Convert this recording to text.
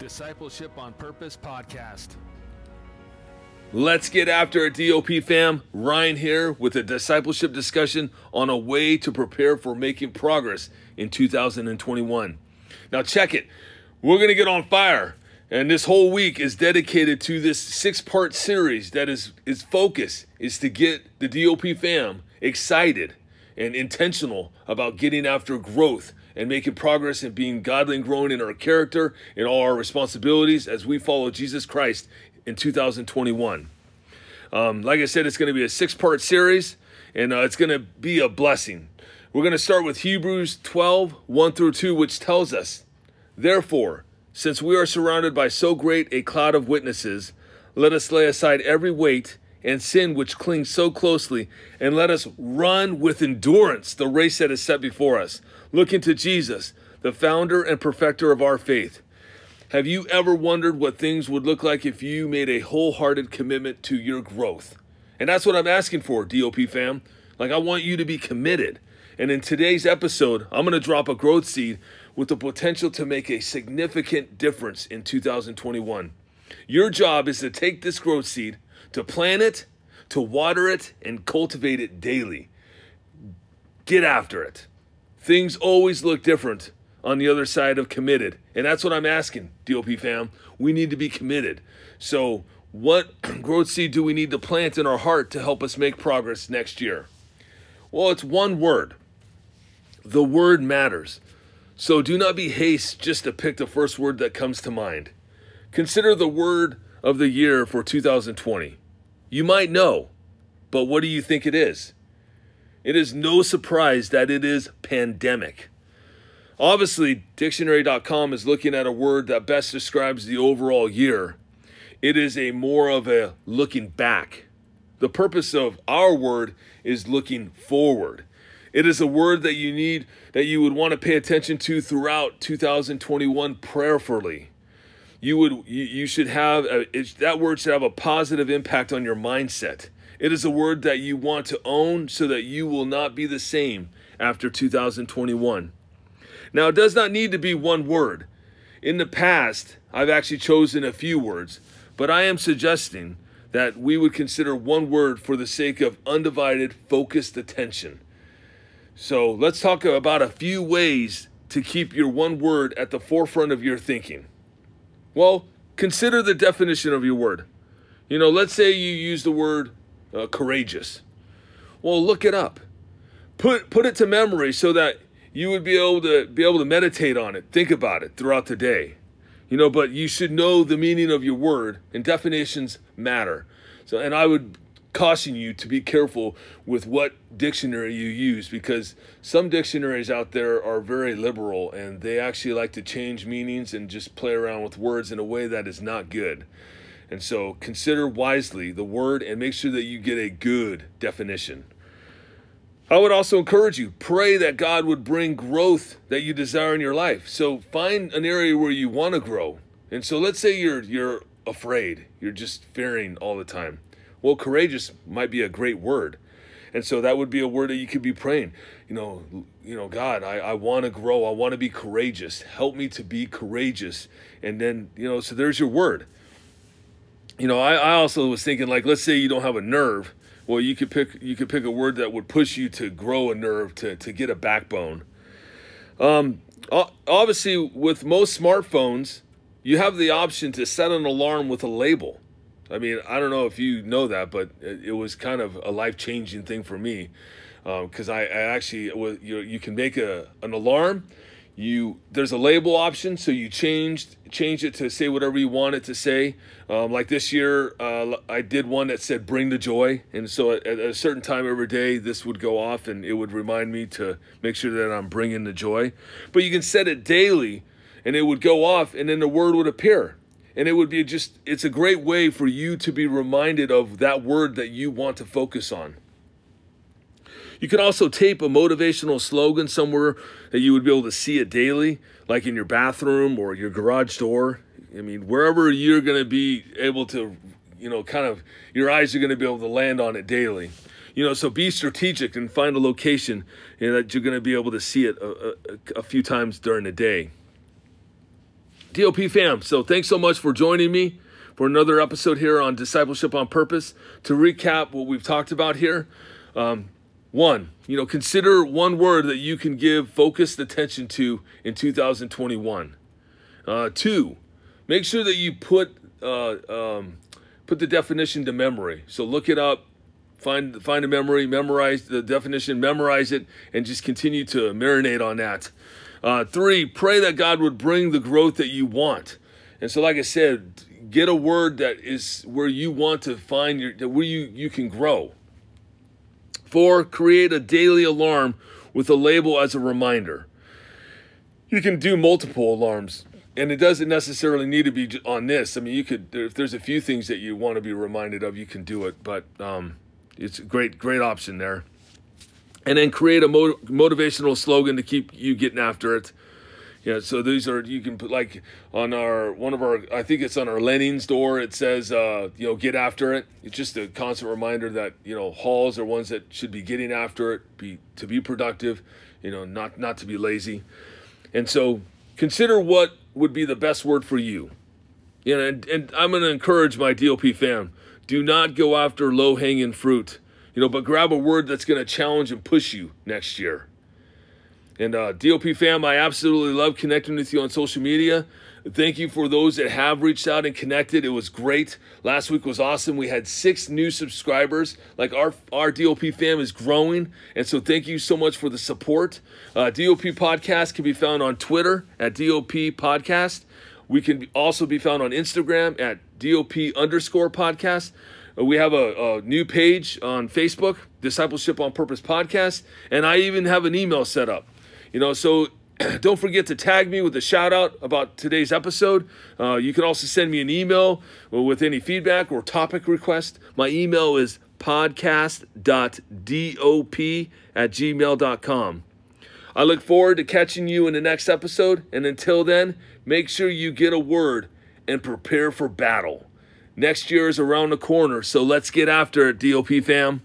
Discipleship on Purpose podcast. Let's get after it, DOP fam. Ryan here with a discipleship discussion on a way to prepare for making progress in 2021. Now, check it. We're going to get on fire. And this whole week is dedicated to this six part series that is its focus is to get the DOP fam excited and intentional about getting after growth and making progress and being godly and growing in our character and all our responsibilities as we follow Jesus Christ in 2021. Um, like I said, it's going to be a six part series and uh, it's going to be a blessing. We're going to start with Hebrews 12 1 through 2, which tells us, Therefore, since we are surrounded by so great a cloud of witnesses, let us lay aside every weight and sin which clings so closely, and let us run with endurance the race that is set before us, looking to Jesus, the founder and perfecter of our faith. Have you ever wondered what things would look like if you made a wholehearted commitment to your growth? And that's what I'm asking for, DOP fam. Like, I want you to be committed. And in today's episode, I'm going to drop a growth seed with the potential to make a significant difference in 2021. Your job is to take this growth seed, to plant it, to water it, and cultivate it daily. Get after it. Things always look different on the other side of committed. And that's what I'm asking, DOP fam. We need to be committed. So, what growth seed do we need to plant in our heart to help us make progress next year? Well, it's one word. The word matters. So do not be haste just to pick the first word that comes to mind. Consider the word of the year for 2020. You might know, but what do you think it is? It is no surprise that it is pandemic. Obviously, dictionary.com is looking at a word that best describes the overall year. It is a more of a looking back. The purpose of our word is looking forward. It is a word that you need that you would want to pay attention to throughout 2021 prayerfully. You would you, you should have uh, a, that word should have a positive impact on your mindset. It is a word that you want to own so that you will not be the same after 2021. Now, it does not need to be one word. In the past, I've actually chosen a few words, but I am suggesting that we would consider one word for the sake of undivided, focused attention. So let's talk about a few ways to keep your one word at the forefront of your thinking. Well, consider the definition of your word. You know, let's say you use the word uh, courageous. Well, look it up. Put put it to memory so that you would be able to be able to meditate on it, think about it throughout the day. You know, but you should know the meaning of your word and definitions matter. So and I would caution you to be careful with what dictionary you use because some dictionaries out there are very liberal and they actually like to change meanings and just play around with words in a way that is not good. And so consider wisely the word and make sure that you get a good definition. I would also encourage you pray that God would bring growth that you desire in your life. So find an area where you want to grow. And so let's say you're you're afraid, you're just fearing all the time. Well, courageous might be a great word. And so that would be a word that you could be praying. You know, you know, God, I, I want to grow. I want to be courageous. Help me to be courageous. And then, you know, so there's your word. You know, I, I also was thinking like, let's say you don't have a nerve. Well, you could pick you could pick a word that would push you to grow a nerve, to, to get a backbone. Um, obviously, with most smartphones, you have the option to set an alarm with a label. I mean, I don't know if you know that, but it, was kind of a life changing thing for me because um, I, I, actually was, you, you can make a an alarm. You there's a label option, so you changed change it to say whatever you want it to say. Um, like this year, uh, I did one that said "Bring the joy," and so at, at a certain time every day, this would go off, and it would remind me to make sure that I'm bringing the joy. But you can set it daily, and it would go off, and then the word would appear and it would be just it's a great way for you to be reminded of that word that you want to focus on. You can also tape a motivational slogan somewhere that you would be able to see it daily like in your bathroom or your garage door. I mean wherever you're going to be able to you know kind of your eyes are going to be able to land on it daily. You know so be strategic and find a location you know, that you're going to be able to see it a, a, a few times during the day DOP fam, so thanks so much for joining me for another episode here on Discipleship on Purpose. To recap what we've talked about here, um, one, you know, consider one word that you can give focused attention to in 2021. Uh, two, make sure that you put uh, um, put the definition to memory. So look it up, find find a memory, memorize the definition, memorize it, and just continue to marinate on that. Uh, three, pray that God would bring the growth that you want. And so, like I said, get a word that is where you want to find your where you you can grow. Four, create a daily alarm with a label as a reminder. You can do multiple alarms, and it doesn't necessarily need to be on this. I mean, you could, if there's a few things that you want to be reminded of, you can do it, but um, it's a great, great option there. And then create a motivational slogan to keep you getting after it. Yeah, so these are you can put like on our one of our I think it's on our Lenin's door. It says uh, you know get after it. It's just a constant reminder that you know halls are ones that should be getting after it, be to be productive, you know not not to be lazy, and so consider what would be the best word for you. You know, and, and I'm going to encourage my DOP fam: do not go after low hanging fruit, you know, but grab a word that's going to challenge and push you next year. And uh, DOP fam, I absolutely love connecting with you on social media. Thank you for those that have reached out and connected. It was great. Last week was awesome. We had six new subscribers. Like our our DOP fam is growing, and so thank you so much for the support. Uh, DOP podcast can be found on Twitter at DOP podcast. We can also be found on Instagram at DOP underscore podcast. Uh, we have a, a new page on Facebook, Discipleship on Purpose podcast, and I even have an email set up. You know, so don't forget to tag me with a shout out about today's episode. Uh, you can also send me an email with any feedback or topic request. My email is podcast.dop at gmail.com. I look forward to catching you in the next episode. And until then, make sure you get a word and prepare for battle. Next year is around the corner, so let's get after it, DOP fam.